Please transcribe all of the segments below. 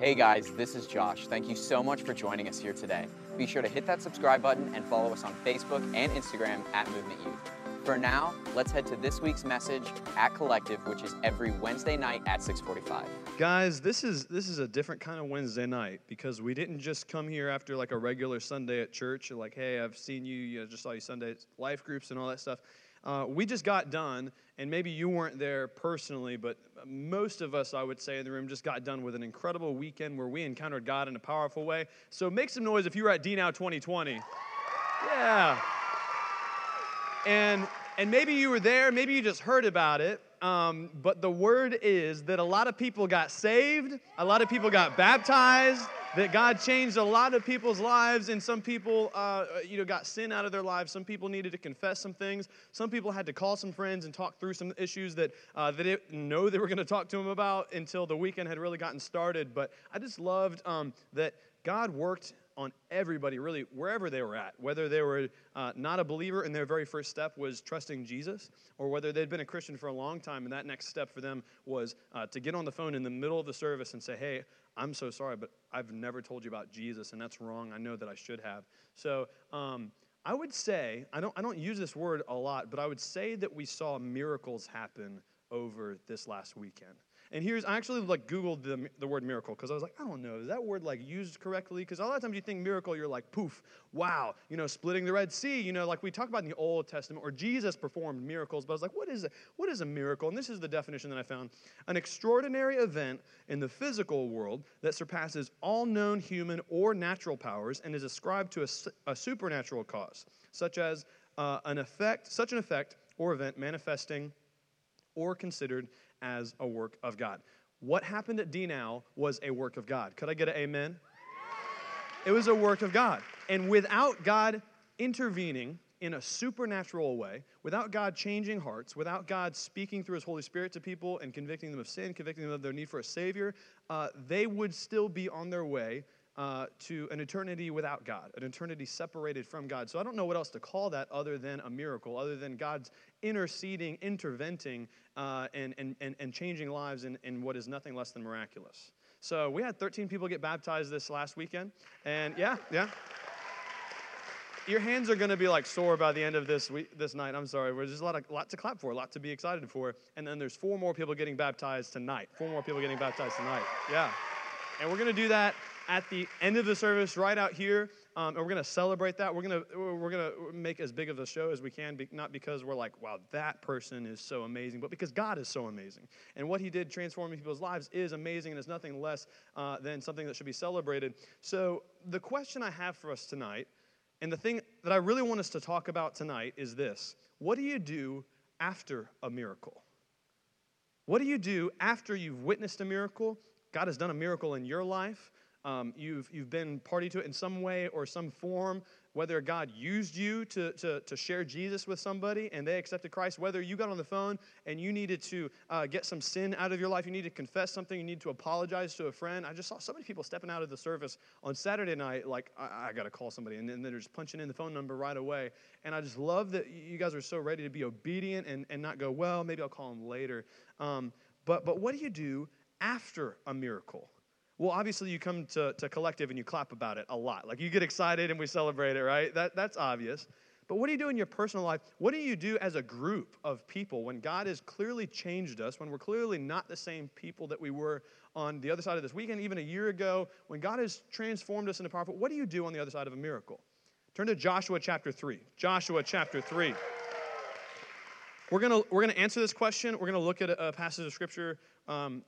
Hey guys, this is Josh. Thank you so much for joining us here today. Be sure to hit that subscribe button and follow us on Facebook and Instagram at Movement Youth. For now, let's head to this week's message at Collective, which is every Wednesday night at 6:45. Guys, this is this is a different kind of Wednesday night because we didn't just come here after like a regular Sunday at church, like, hey, I've seen you, you know, just saw you Sunday life groups and all that stuff. Uh, we just got done, and maybe you weren't there personally, but most of us, I would say, in the room just got done with an incredible weekend where we encountered God in a powerful way. So make some noise if you were at D Now 2020. Yeah. And and maybe you were there, maybe you just heard about it. Um, but the word is that a lot of people got saved, a lot of people got baptized, that God changed a lot of people's lives, and some people, uh, you know, got sin out of their lives. Some people needed to confess some things. Some people had to call some friends and talk through some issues that uh, they didn't know they were going to talk to them about until the weekend had really gotten started. But I just loved um, that God worked on everybody, really, wherever they were at, whether they were uh, not a believer and their very first step was trusting Jesus, or whether they'd been a Christian for a long time and that next step for them was uh, to get on the phone in the middle of the service and say, Hey, I'm so sorry, but I've never told you about Jesus, and that's wrong. I know that I should have. So, um, I would say, I don't, I don't use this word a lot, but I would say that we saw miracles happen over this last weekend. And here's, I actually like Googled the, the word miracle because I was like, I don't know, is that word like used correctly? Because a lot of times you think miracle, you're like, poof, wow, you know, splitting the Red Sea, you know, like we talk about in the Old Testament, or Jesus performed miracles. But I was like, what is a, what is a miracle? And this is the definition that I found an extraordinary event in the physical world that surpasses all known human or natural powers and is ascribed to a, a supernatural cause, such as uh, an effect, such an effect or event manifesting or considered as a work of God. What happened at D was a work of God. Could I get an amen? It was a work of God. And without God intervening in a supernatural way, without God changing hearts, without God speaking through His Holy Spirit to people and convicting them of sin, convicting them of their need for a Savior, uh, they would still be on their way uh, to an eternity without God, an eternity separated from God. So I don't know what else to call that other than a miracle, other than God's interceding, interventing, uh, and, and, and, and changing lives in, in what is nothing less than miraculous. So we had 13 people get baptized this last weekend. And yeah, yeah. Your hands are going to be like sore by the end of this week, this night. I'm sorry. There's just a lot, of, lot to clap for, a lot to be excited for. And then there's four more people getting baptized tonight. Four more people getting baptized tonight. Yeah. And we're going to do that at the end of the service right out here. Um, and we're going to celebrate that. We're going to we're going to make as big of a show as we can, be, not because we're like, wow, that person is so amazing, but because God is so amazing. And what He did transforming people's lives is amazing and is nothing less uh, than something that should be celebrated. So, the question I have for us tonight, and the thing that I really want us to talk about tonight is this What do you do after a miracle? What do you do after you've witnessed a miracle? God has done a miracle in your life. Um, you've, you've been party to it in some way or some form, whether God used you to, to, to share Jesus with somebody and they accepted Christ, whether you got on the phone and you needed to uh, get some sin out of your life, you need to confess something, you need to apologize to a friend. I just saw so many people stepping out of the service on Saturday night, like, I, I got to call somebody. And then they're just punching in the phone number right away. And I just love that you guys are so ready to be obedient and, and not go, well, maybe I'll call them later. Um, but, but what do you do after a miracle? Well, obviously, you come to, to Collective and you clap about it a lot. Like you get excited and we celebrate it, right? That, that's obvious. But what do you do in your personal life? What do you do as a group of people when God has clearly changed us, when we're clearly not the same people that we were on the other side of this weekend, even a year ago, when God has transformed us into powerful? What do you do on the other side of a miracle? Turn to Joshua chapter 3. Joshua chapter 3. We're going to we're gonna answer this question. We're going to look at a, a passage of scripture um,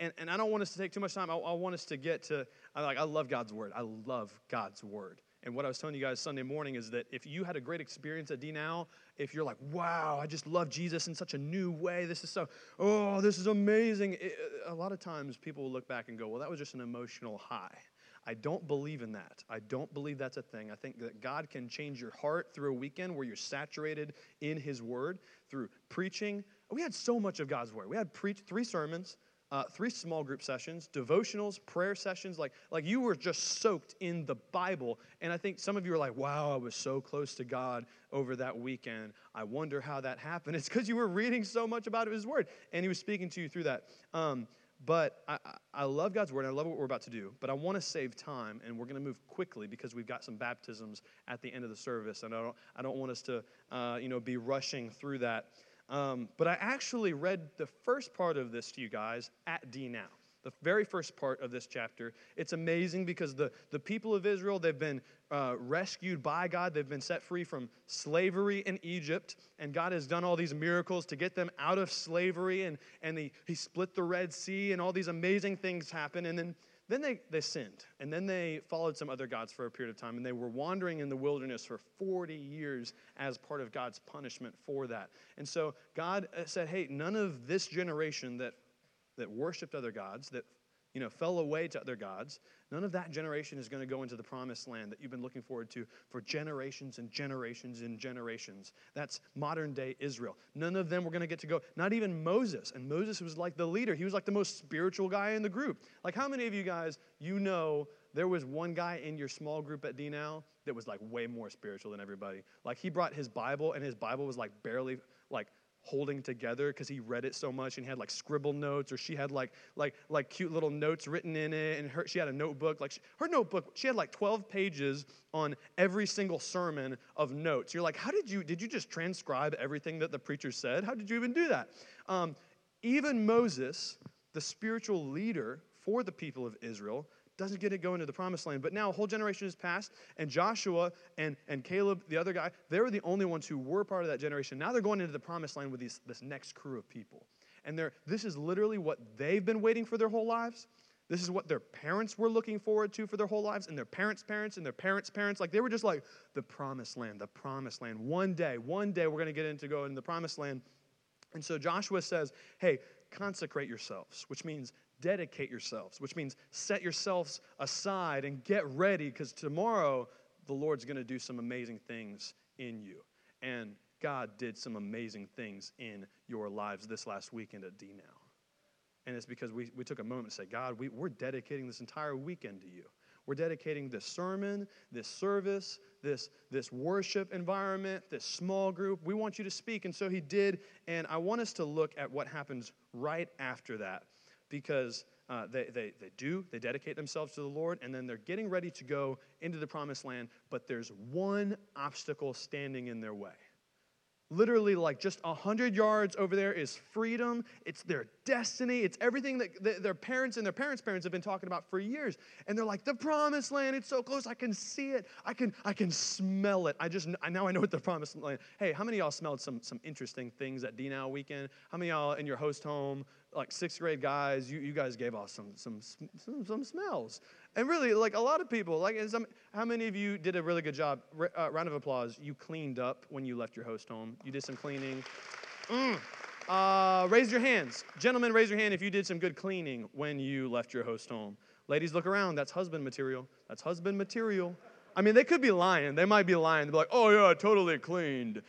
and, and I don't want us to take too much time. I, I want us to get to, I like, I love God's word. I love God's word. And what I was telling you guys Sunday morning is that if you had a great experience at D Now, if you're like, wow, I just love Jesus in such a new way, this is so, oh, this is amazing. It, a lot of times people will look back and go, well, that was just an emotional high. I don't believe in that. I don't believe that's a thing. I think that God can change your heart through a weekend where you're saturated in His Word, through preaching. We had so much of God's Word. We had preach three sermons, uh, three small group sessions, devotionals, prayer sessions. Like, like you were just soaked in the Bible. And I think some of you are like, wow, I was so close to God over that weekend. I wonder how that happened. It's because you were reading so much about His Word and He was speaking to you through that. Um, But I, I love God's word and I love what we're about to do, but I want to save time and we're going to move quickly because we've got some baptisms at the end of the service and I don't, I don't want us to uh, you know, be rushing through that. Um, but I actually read the first part of this to you guys at D Now the very first part of this chapter. It's amazing because the, the people of Israel, they've been uh, rescued by God. They've been set free from slavery in Egypt. And God has done all these miracles to get them out of slavery. And, and he, he split the Red Sea, and all these amazing things happen. And then, then they, they sinned. And then they followed some other gods for a period of time. And they were wandering in the wilderness for 40 years as part of God's punishment for that. And so God uh, said, hey, none of this generation that that worshiped other gods, that you know, fell away to other gods, none of that generation is going to go into the promised land that you've been looking forward to for generations and generations and generations. That's modern day Israel. None of them were going to get to go, not even Moses. And Moses was like the leader, he was like the most spiritual guy in the group. Like, how many of you guys, you know, there was one guy in your small group at D now that was like way more spiritual than everybody? Like, he brought his Bible, and his Bible was like barely, like, holding together because he read it so much and he had like scribble notes or she had like like like cute little notes written in it and her, she had a notebook like she, her notebook she had like 12 pages on every single sermon of notes. You're like how did you did you just transcribe everything that the preacher said? How did you even do that? Um, even moses the spiritual leader for the people of israel doesn't get to go into the promised land. But now a whole generation has passed, and Joshua and, and Caleb, the other guy, they were the only ones who were part of that generation. Now they're going into the promised land with these, this next crew of people. And they're, this is literally what they've been waiting for their whole lives. This is what their parents were looking forward to for their whole lives, and their parents' parents, and their parents' parents. Like they were just like, the promised land, the promised land. One day, one day we're going to get into go into the promised land. And so Joshua says, hey, consecrate yourselves, which means dedicate yourselves, which means set yourselves aside and get ready because tomorrow the Lord's going to do some amazing things in you. And God did some amazing things in your lives this last weekend at D Now. And it's because we, we took a moment to say, God, we, we're dedicating this entire weekend to you. We're dedicating this sermon, this service, this, this worship environment, this small group. We want you to speak. And so he did. And I want us to look at what happens right after that because uh, they, they, they do, they dedicate themselves to the Lord, and then they're getting ready to go into the promised land, but there's one obstacle standing in their way. Literally, like just 100 yards over there is freedom. It's their destiny. It's everything that their parents and their parents' parents have been talking about for years. And they're like, the promised land, it's so close. I can see it. I can, I can smell it. I just, now I know what the promised land. Hey, how many y'all smelled some, some interesting things at D Now weekend? How many y'all in your host home like sixth grade guys, you, you guys gave off some, some, some, some smells. And really, like a lot of people, like how many of you did a really good job? Uh, round of applause. You cleaned up when you left your host home. You did some cleaning. Mm. Uh, raise your hands. Gentlemen, raise your hand if you did some good cleaning when you left your host home. Ladies, look around. That's husband material. That's husband material. I mean, they could be lying. They might be lying. They'd be like, oh, yeah, totally cleaned.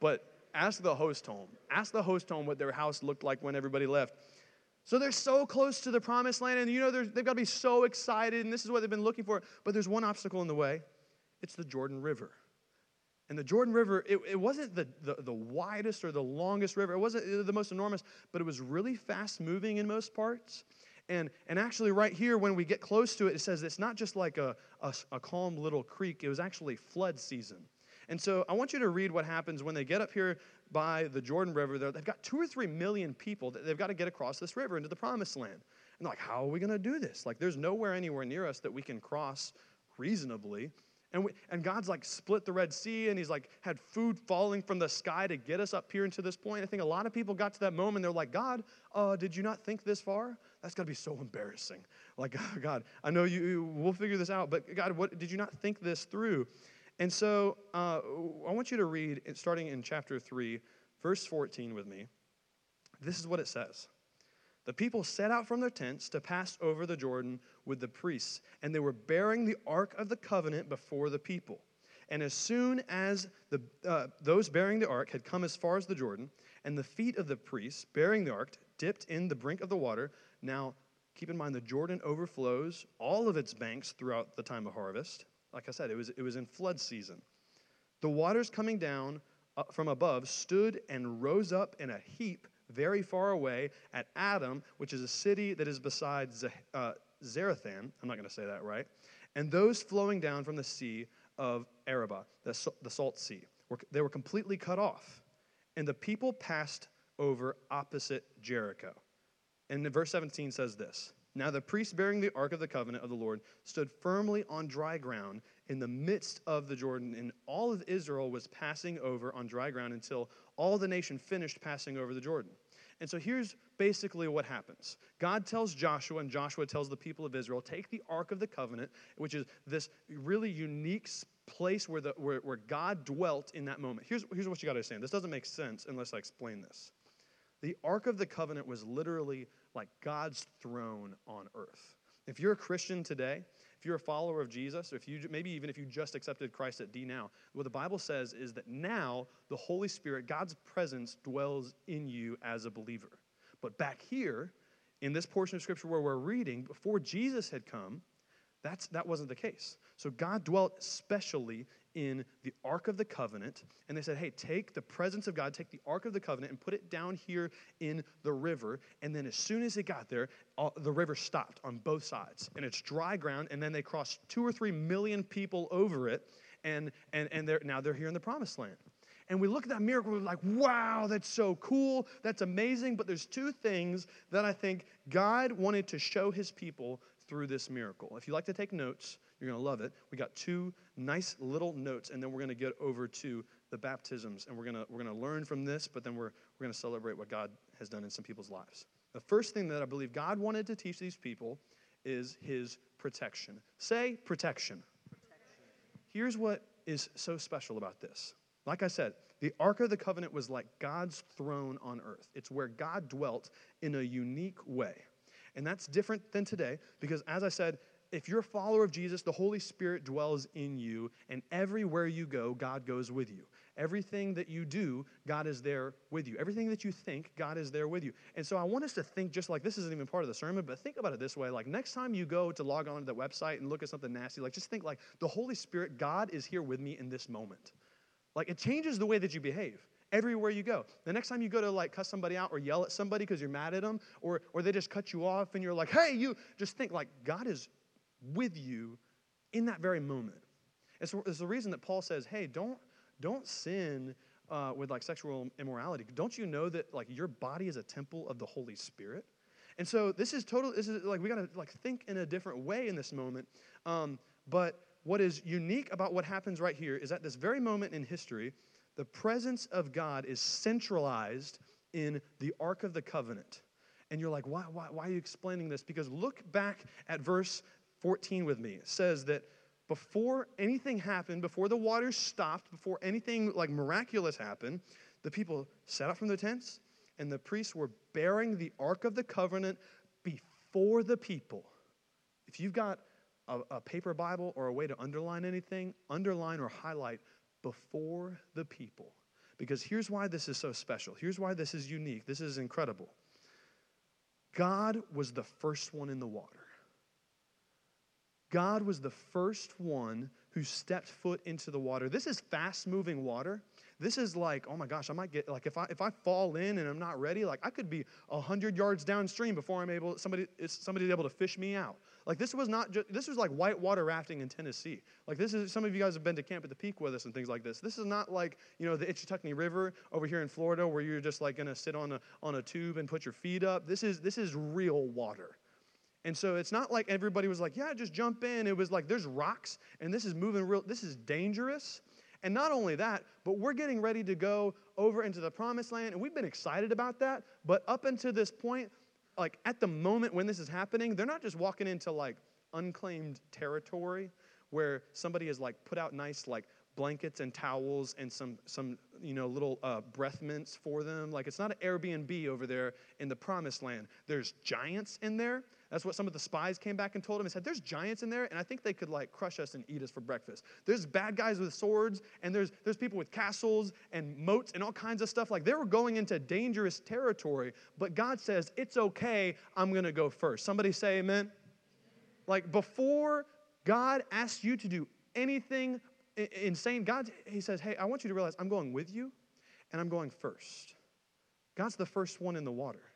But ask the host home. Ask the host home what their house looked like when everybody left. So they're so close to the promised land, and you know they've got to be so excited, and this is what they've been looking for. But there's one obstacle in the way it's the Jordan River. And the Jordan River, it, it wasn't the, the, the, widest or the longest river, it wasn't the most enormous, but it was really fast moving in most parts. And, and actually, right here, when we get close to it, it says it's not just like a, a, a calm little creek, it was actually flood season. And so I want you to read what happens when they get up here by the Jordan River. They've got two or three million people that they've got to get across this river into the promised land. And they're like, how are we going to do this? Like, there's nowhere anywhere near us that we can cross reasonably. And, we, and God's like split the Red Sea and he's like had food falling from the sky to get us up here into this point. I think a lot of people got to that moment. They're like, God, uh, did you not think this far? That's got to be so embarrassing. Like, God, I know you, we'll figure this out, but God, what, did you not think this through? And so uh, I want you to read, starting in chapter 3, verse 14 with me. This is what it says. The people set out from their tents to pass over the Jordan with the priests, and they were bearing the ark of the covenant before the people. And as soon as the, uh, those bearing the ark had come as far as the Jordan, and the feet of the priests bearing the ark dipped in the brink of the water, now keep in mind the Jordan overflows all of its banks throughout the time of harvest. Like I said, it was, it was in flood season. The waters coming down uh, from above stood and rose up in a heap very far away at Adam, which is a city that is beside uh, Zarethan. I'm not going to say that right. And those flowing down from the sea of Arabah, the, the salt sea. They were completely cut off. And the people passed over opposite Jericho. And verse 17 says this Now the priest bearing the ark of the covenant of the Lord stood firmly on dry ground in the midst of the Jordan, and all of Israel was passing over on dry ground until all the nation finished passing over the Jordan. And so here's basically what happens God tells Joshua, and Joshua tells the people of Israel, take the Ark of the Covenant, which is this really unique place where, the, where, where God dwelt in that moment. Here's, here's what you got to understand this doesn't make sense unless I explain this. The Ark of the Covenant was literally like God's throne on earth. If you're a Christian today, if you're a follower of Jesus, or if you maybe even if you just accepted Christ at D now, what the Bible says is that now the Holy Spirit, God's presence, dwells in you as a believer. But back here, in this portion of Scripture where we're reading, before Jesus had come, that's, that wasn't the case. So God dwelt specially in the Ark of the Covenant, and they said, Hey, take the presence of God, take the Ark of the Covenant, and put it down here in the river. And then as soon as it got there, all, the river stopped on both sides, and it's dry ground. And then they crossed two or three million people over it, and, and, and they're, now they're here in the promised land. And we look at that miracle, we're like, wow, that's so cool, that's amazing. But there's two things that I think God wanted to show his people through this miracle. If you like to take notes, you're going to love it. We got two nice little notes, and then we're going to get over to the baptisms, and we're going to we're going to learn from this, but then we're we're going to celebrate what God has done in some people's lives. The first thing that I believe God wanted to teach these people is His protection. Say protection. protection. Here's what is so special about this. Like I said, the Ark of the Covenant was like God's throne on earth. It's where God dwelt in a unique way. And that's different than today because, as I said, if you're a follower of Jesus, the Holy Spirit dwells in you, and everywhere you go, God goes with you. Everything that you do, God is there with you. Everything that you think, God is there with you. And so I want us to think just like this isn't even part of the sermon, but think about it this way like next time you go to log on to the website and look at something nasty, like just think like the Holy Spirit, God is here with me in this moment. Like it changes the way that you behave everywhere you go. The next time you go to like cuss somebody out or yell at somebody because you're mad at them, or, or they just cut you off and you're like, hey, you just think like God is with you in that very moment. It's, it's the reason that Paul says, hey, don't, don't sin uh, with like sexual immorality. Don't you know that like your body is a temple of the Holy Spirit? And so this is total, this is like we gotta like think in a different way in this moment. Um, but what is unique about what happens right here is at this very moment in history, the presence of God is centralized in the Ark of the Covenant. And you're like, why, why, why are you explaining this? Because look back at verse 14 with me. It says that before anything happened, before the waters stopped, before anything like miraculous happened, the people set up from their tents and the priests were bearing the Ark of the Covenant before the people. If you've got a, a paper Bible or a way to underline anything, underline or highlight before the people. Because here's why this is so special. Here's why this is unique. This is incredible. God was the first one in the water. God was the first one who stepped foot into the water. This is fast moving water. This is like, oh my gosh, I might get like if I if I fall in and I'm not ready, like I could be hundred yards downstream before I'm able somebody somebody's able to fish me out. Like this was not just this was like whitewater rafting in Tennessee. Like this is some of you guys have been to Camp at the Peak with us and things like this. This is not like you know the Ichetucknee River over here in Florida where you're just like gonna sit on a on a tube and put your feet up. This is this is real water. And so it's not like everybody was like, yeah, just jump in. It was like, there's rocks and this is moving real, this is dangerous. And not only that, but we're getting ready to go over into the promised land and we've been excited about that. But up until this point, like at the moment when this is happening, they're not just walking into like unclaimed territory where somebody has like put out nice like blankets and towels and some some you know little uh, breath mints for them like it's not an airbnb over there in the promised land there's giants in there that's what some of the spies came back and told him He said, There's giants in there, and I think they could like crush us and eat us for breakfast. There's bad guys with swords, and there's there's people with castles and moats and all kinds of stuff. Like they were going into dangerous territory, but God says, It's okay, I'm gonna go first. Somebody say amen. Like before God asks you to do anything insane, God, He says, Hey, I want you to realize I'm going with you and I'm going first. God's the first one in the water.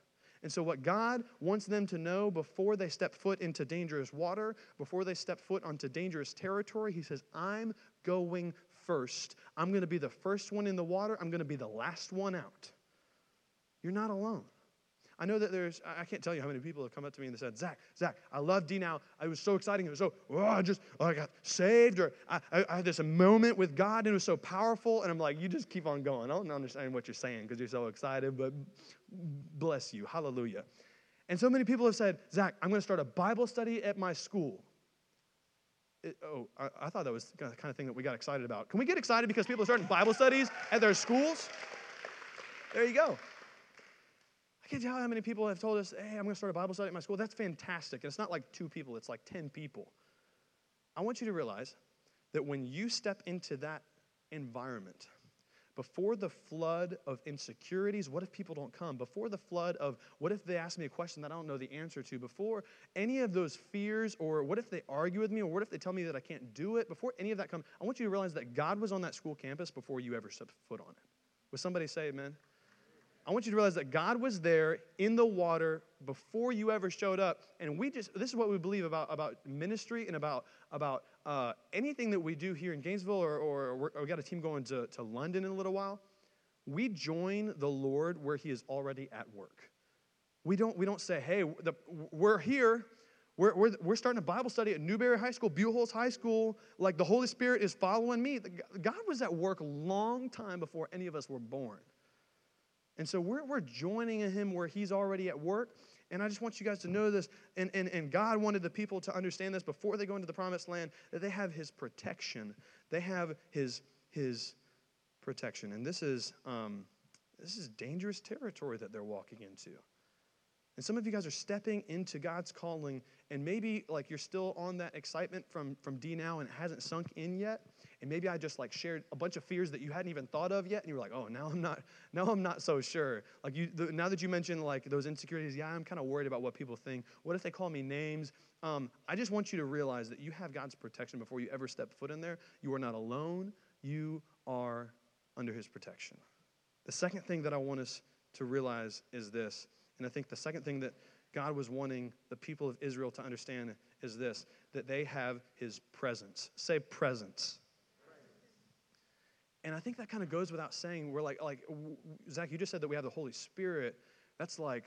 And so, what God wants them to know before they step foot into dangerous water, before they step foot onto dangerous territory, He says, I'm going first. I'm going to be the first one in the water. I'm going to be the last one out. You're not alone. I know that there's, I can't tell you how many people have come up to me and they said, Zack, Zack, I love D now. It was so exciting. It was so, oh, I just, oh, I got saved, or I, I, I, had this moment with God and it was so powerful. And I'm like, you just keep on going. I don't understand what you're saying because you're so excited, but bless you. Hallelujah. And so many people have said, Zack, I'm going to start a Bible study at my school. It, oh, I, I thought that was the kind of thing that we got excited about. Can we get excited because people are starting Bible studies at their schools? There you go. I can't tell how many people have told us, hey, I'm going to start a Bible study at my school. That's fantastic. And it's not like two people, it's like 10 people. I want you to realize that when you step into that environment, before the flood of insecurities, what if people don't come? Before the flood of what if they ask me a question that I don't know the answer to? Before any of those fears, or what if they argue with me, or what if they tell me that I can't do it? Before any of that comes, I want you to realize that God was on that school campus before you ever stepped foot on it. Would somebody say amen? I want you to realize that God was there in the water before you ever showed up. And we just, this is what we believe about, about ministry and about, about uh, anything that we do here in Gainesville, or, or we got a team going to, to London in a little while. We join the Lord where He is already at work. We don't, we don't say, hey, the, we're here. We're, we're, we're starting a Bible study at Newberry High School, Buchholz High School. Like the Holy Spirit is following me. God was at work a long time before any of us were born. And so we're, we're joining him where he's already at work. And I just want you guys to know this. And, and, and God wanted the people to understand this before they go into the promised land that they have his protection. They have his, his protection. And this is, um, this is dangerous territory that they're walking into. And some of you guys are stepping into God's calling, and maybe like you're still on that excitement from, from D now and it hasn't sunk in yet. And maybe I just like shared a bunch of fears that you hadn't even thought of yet, and you were like, oh, now I'm not, now I'm not so sure. Like you, the, now that you mentioned like those insecurities, yeah, I'm kind of worried about what people think. What if they call me names? Um, I just want you to realize that you have God's protection before you ever step foot in there. You are not alone. You are under His protection. The second thing that I want us to realize is this and I think the second thing that God was wanting the people of Israel to understand is this that they have his presence. Say presence. And I think that kind of goes without saying. We're like, like Zack, you just said that we have the Holy Spirit. That's like,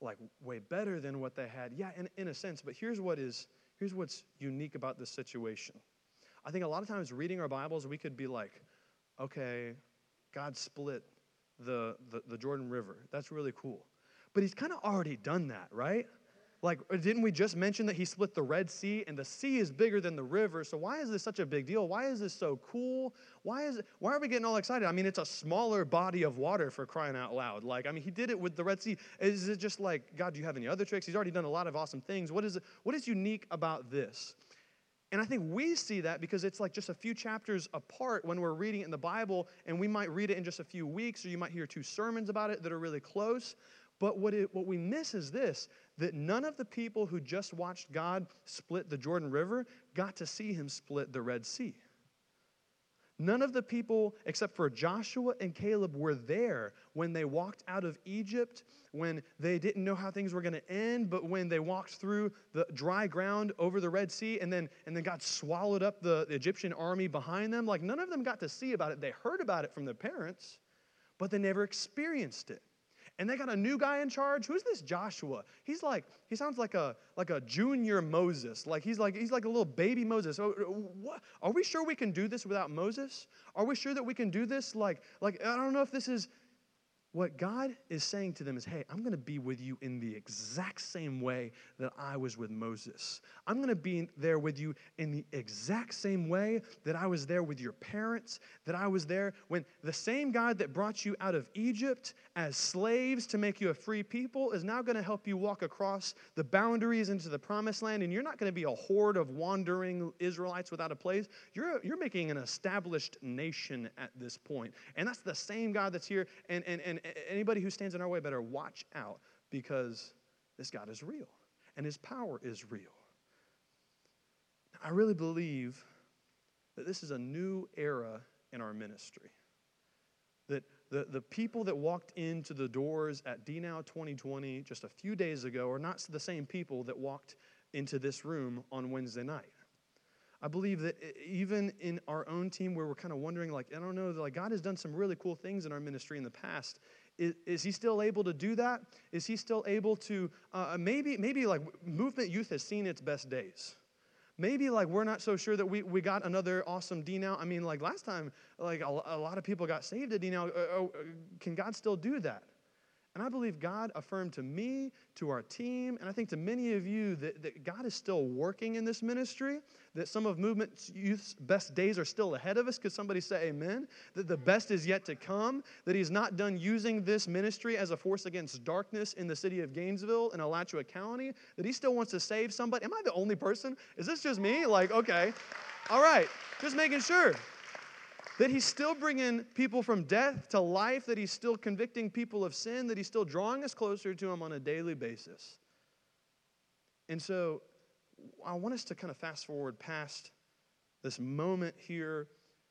like way better than what they had. Yeah, in, in a sense. But here's what is here's what's unique about this situation. I think a lot of times reading our Bibles, we could be like, okay, God split the, the, the Jordan River. That's really cool. But he's kind of already done that, right? Like, uh, didn't we just mention that he split the Red Sea and the sea is bigger than the river? So why is this such a big deal? Why is this so cool? Why is why are we getting all excited? I mean, it's a smaller body of water for crying out loud. Like, I mean, he did it with the Red Sea. Is it just like, God, do you have any other tricks? He's already done a lot of awesome things. What is, what is unique about this? And I think we see that because it's like just a few chapters apart when we're reading it in the Bible, and we might read it in just a few weeks, or you might hear two sermons about it that are really close. But what, it, what we miss is this that none of the people who just watched God split the Jordan River got to see him split the Red Sea. None of the people, except for Joshua and Caleb, were there when they walked out of Egypt, when they didn't know how things were going to end, but when they walked through the dry ground over the Red Sea and then, and then God swallowed up the, the Egyptian army behind them. Like, none of them got to see about it. They heard about it from their parents, but they never experienced it and they got a new guy in charge. Who's this Joshua? He's like, he sounds like a like a junior Moses. Like he's like he's like a little baby Moses. So, uh, what, are we sure we can do this without Moses? Are we sure that we can do this? Like like I don't know if this is what God is saying to them is, hey, I'm going to be with you in the exact same way that I was with Moses. I'm going to be there with you in the exact same way that I was there with your parents, that I was there when the same God that brought you out of Egypt as slaves to make you a free people is now going to help you walk across the boundaries into the promised land. And you're not going to be a horde of wandering Israelites without a place. You're, you're making an established nation at this point. And that's the same God that's here. And, and, and anybody who stands in our way better watch out because this God is real and his power is real. I really believe that this is a new era in our ministry. That, the, the people that walked into the doors at DNOW 2020 just a few days ago are not the same people that walked into this room on Wednesday night. I believe that even in our own team, where we're kind of wondering, like, I don't know, like God has done some really cool things in our ministry in the past. Is, is He still able to do that? Is He still able to uh, maybe maybe like movement youth has seen its best days? maybe like we're not so sure that we, we got another awesome DNOW. I mean, like last time, like a, a lot of people got saved at DNOW. Uh, uh, can God still do that? And I believe God affirmed to me, to our team, and I think to many of you that, that God is still working in this ministry, that some of Movement Youth's best days are still ahead of us. Could somebody say amen? That the best is yet to come, that He's not done using this ministry as a force against darkness in the city of Gainesville and Alachua County, that He still wants to save somebody. Am I the only person? Is this just me? Like, okay. All right, just making sure that he's still bringing people from death to life, that he's still convicting people of sin, that he's still drawing us closer to him on a daily basis. And so I want us to kind of fast forward past this moment here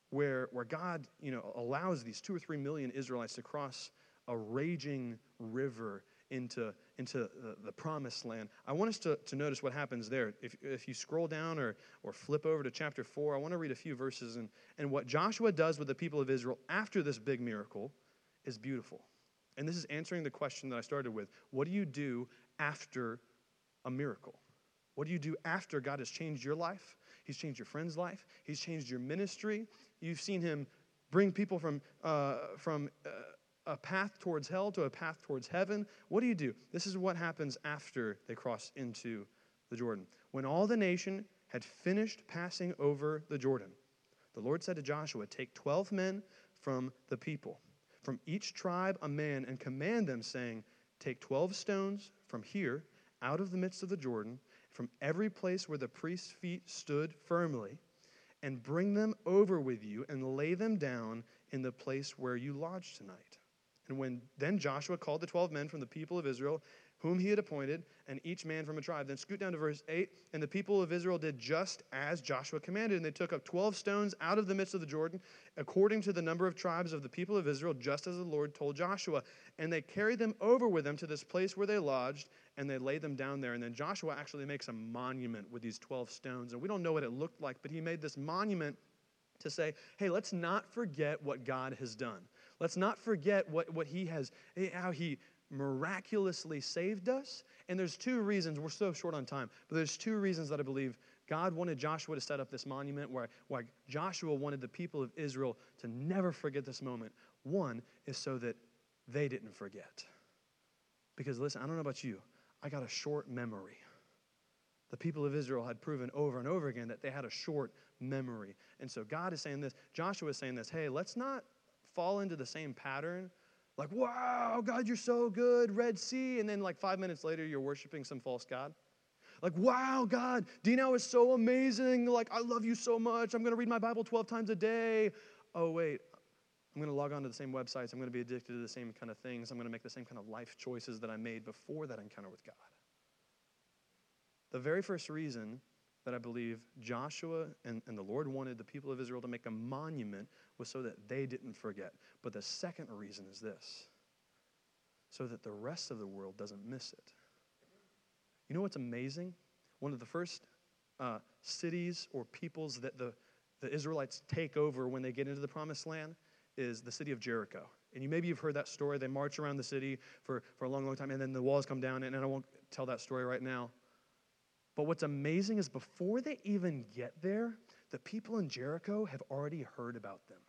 where, where God you know, allows these two or three million Israelites to cross a raging river into, into the, the, promised land. I want us to, to notice what happens there. If, if you scroll down or, or flip over to chapter 4, I want to read a few verses. And, and what Joshua does with the people of Israel after this big miracle is beautiful. And this is answering the question that I started with What do you do after a miracle? What do you do after God has changed your life? He's changed your friend's life. He's changed your ministry. You've seen him bring people from, uh, from uh, a path towards hell to a path towards heaven. What do you do? This is what happens after they cross into the Jordan. When all the nation had finished passing over the Jordan, the Lord said to Joshua, Take 12 men from the people, from each tribe a man, and command them, saying, Take 12 stones from here, out of the midst of the Jordan, from every place where the priest's feet stood firmly, and bring them over with you, and lay them down in the place where you lodge tonight. And when then Joshua called the 12 men from the people of Israel, whom he had appointed, and each man from a tribe. Then scoot down to verse 8. And the people of Israel did just as Joshua commanded. And they took up 12 stones out of the midst of the Jordan, according to the number of tribes of the people of Israel, just as the Lord told Joshua. And they carried them over with them to this place where they lodged, and they laid them down there. And then Joshua actually makes a monument with these 12 stones. And we don't know what it looked like, but he made this monument to say, hey, let's not forget what God has done. Let's not forget what, what he has, eh, how he miraculously saved us. And there's two reasons, we're so short on time, but there's two reasons that I believe God wanted Joshua to set up this monument where, where Joshua wanted the people of Israel to never forget this moment. One is so that they didn't forget. Because listen, I don't know about you, I got a short memory. The people of Israel had proven over and over again that they had a short memory. And so God is saying this, Joshua is saying this hey, let's not fall into the same pattern. Like, wow, God, you're so good, Red Sea. And then, like, five minutes later, you're worshiping some false God. Like, wow, God, DNOW is so amazing. Like, I love you so much. I'm going to read my Bible 12 times a day. Oh, wait, I'm going to log on to the same websites. I'm going to be addicted to the same kind of things. I'm going to make the same kind of life choices that I made before that encounter with God. The very first reason that I believe Joshua and, and the Lord wanted the people of Israel to make a monument was so that they didn't forget. But the second reason is this so that the rest of the world doesn't miss it. You know what's amazing? One of the first uh, cities or peoples that the, the Israelites take over when they get into the promised land is the city of Jericho. And you maybe you've heard that story. They march around the city for, for a long, long time, and then the walls come down, and, and I won't tell that story right now. But what's amazing is before they even get there, the people in Jericho have already heard about them.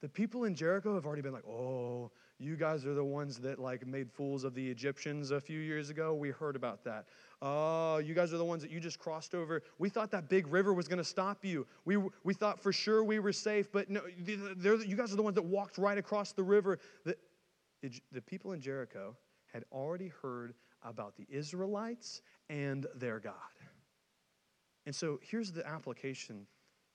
The people in Jericho have already been like, oh, you guys are the ones that like made fools of the Egyptians a few years ago. We heard about that. Oh, you guys are the ones that you just crossed over. We thought that big river was going to stop you. We, we thought for sure we were safe, but no, you guys are the ones that walked right across the river. The, the people in Jericho had already heard about the Israelites and their God. And so here's the application.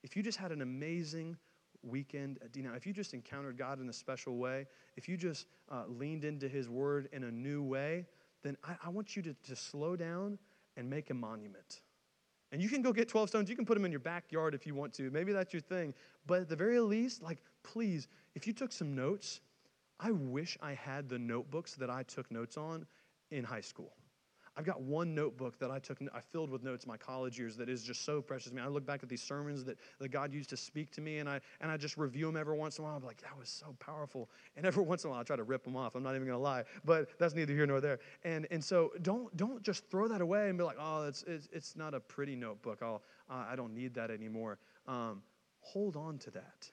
If you just had an amazing weekend at DNOW, if you just encountered God in a special way, if you just uh, leaned into His Word in a new way, then I, I want you to, to slow down and make a monument. And you can go get 12 stones. You can put them in your backyard if you want to. Maybe that's your thing. But at the very least, like, please, if you took some notes, I wish I had the notebooks that I took notes on in high school. I've got one notebook that I took, I filled with notes my college years that is just so precious to me. I look back at these sermons that, that God used to speak to me, and I, and I just review them every once in a while. I'm like, that was so powerful. And every once in a while, I try to rip them off. I'm not even going to lie, but that's neither here nor there. And, and so don't, don't just throw that away and be like, oh, it's, it's, it's not a pretty notebook. I'll, uh, I don't need that anymore. Um, hold on to that.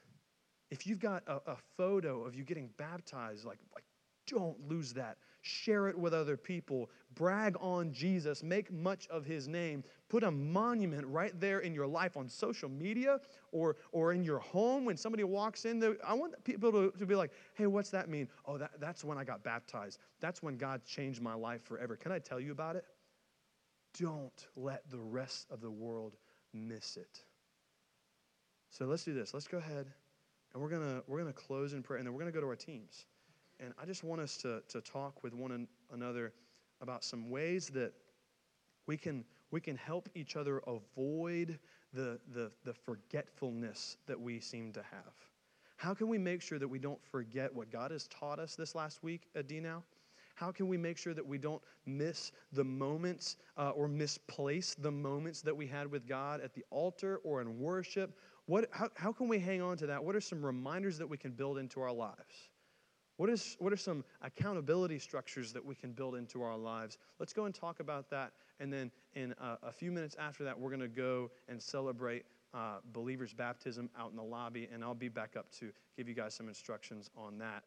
If you've got a, a photo of you getting baptized, like, like don't lose that. Share it with other people. Brag on Jesus. Make much of his name. Put a monument right there in your life on social media or, or in your home when somebody walks in. There, I want people to, to be like, hey, what's that mean? Oh, that, that's when I got baptized. That's when God changed my life forever. Can I tell you about it? Don't let the rest of the world miss it. So let's do this. Let's go ahead and we're gonna we're gonna close in prayer, and then we're gonna go to our teams. And I just want us to, to talk with one another about some ways that we can, we can help each other avoid the, the, the forgetfulness that we seem to have. How can we make sure that we don't forget what God has taught us this last week at DNOW? How can we make sure that we don't miss the moments uh, or misplace the moments that we had with God at the altar or in worship? What, how, how can we hang on to that? What are some reminders that we can build into our lives? What, is, what are some accountability structures that we can build into our lives? Let's go and talk about that. And then in a, a few minutes after that, we're going to go and celebrate uh, believers' baptism out in the lobby. And I'll be back up to give you guys some instructions on that.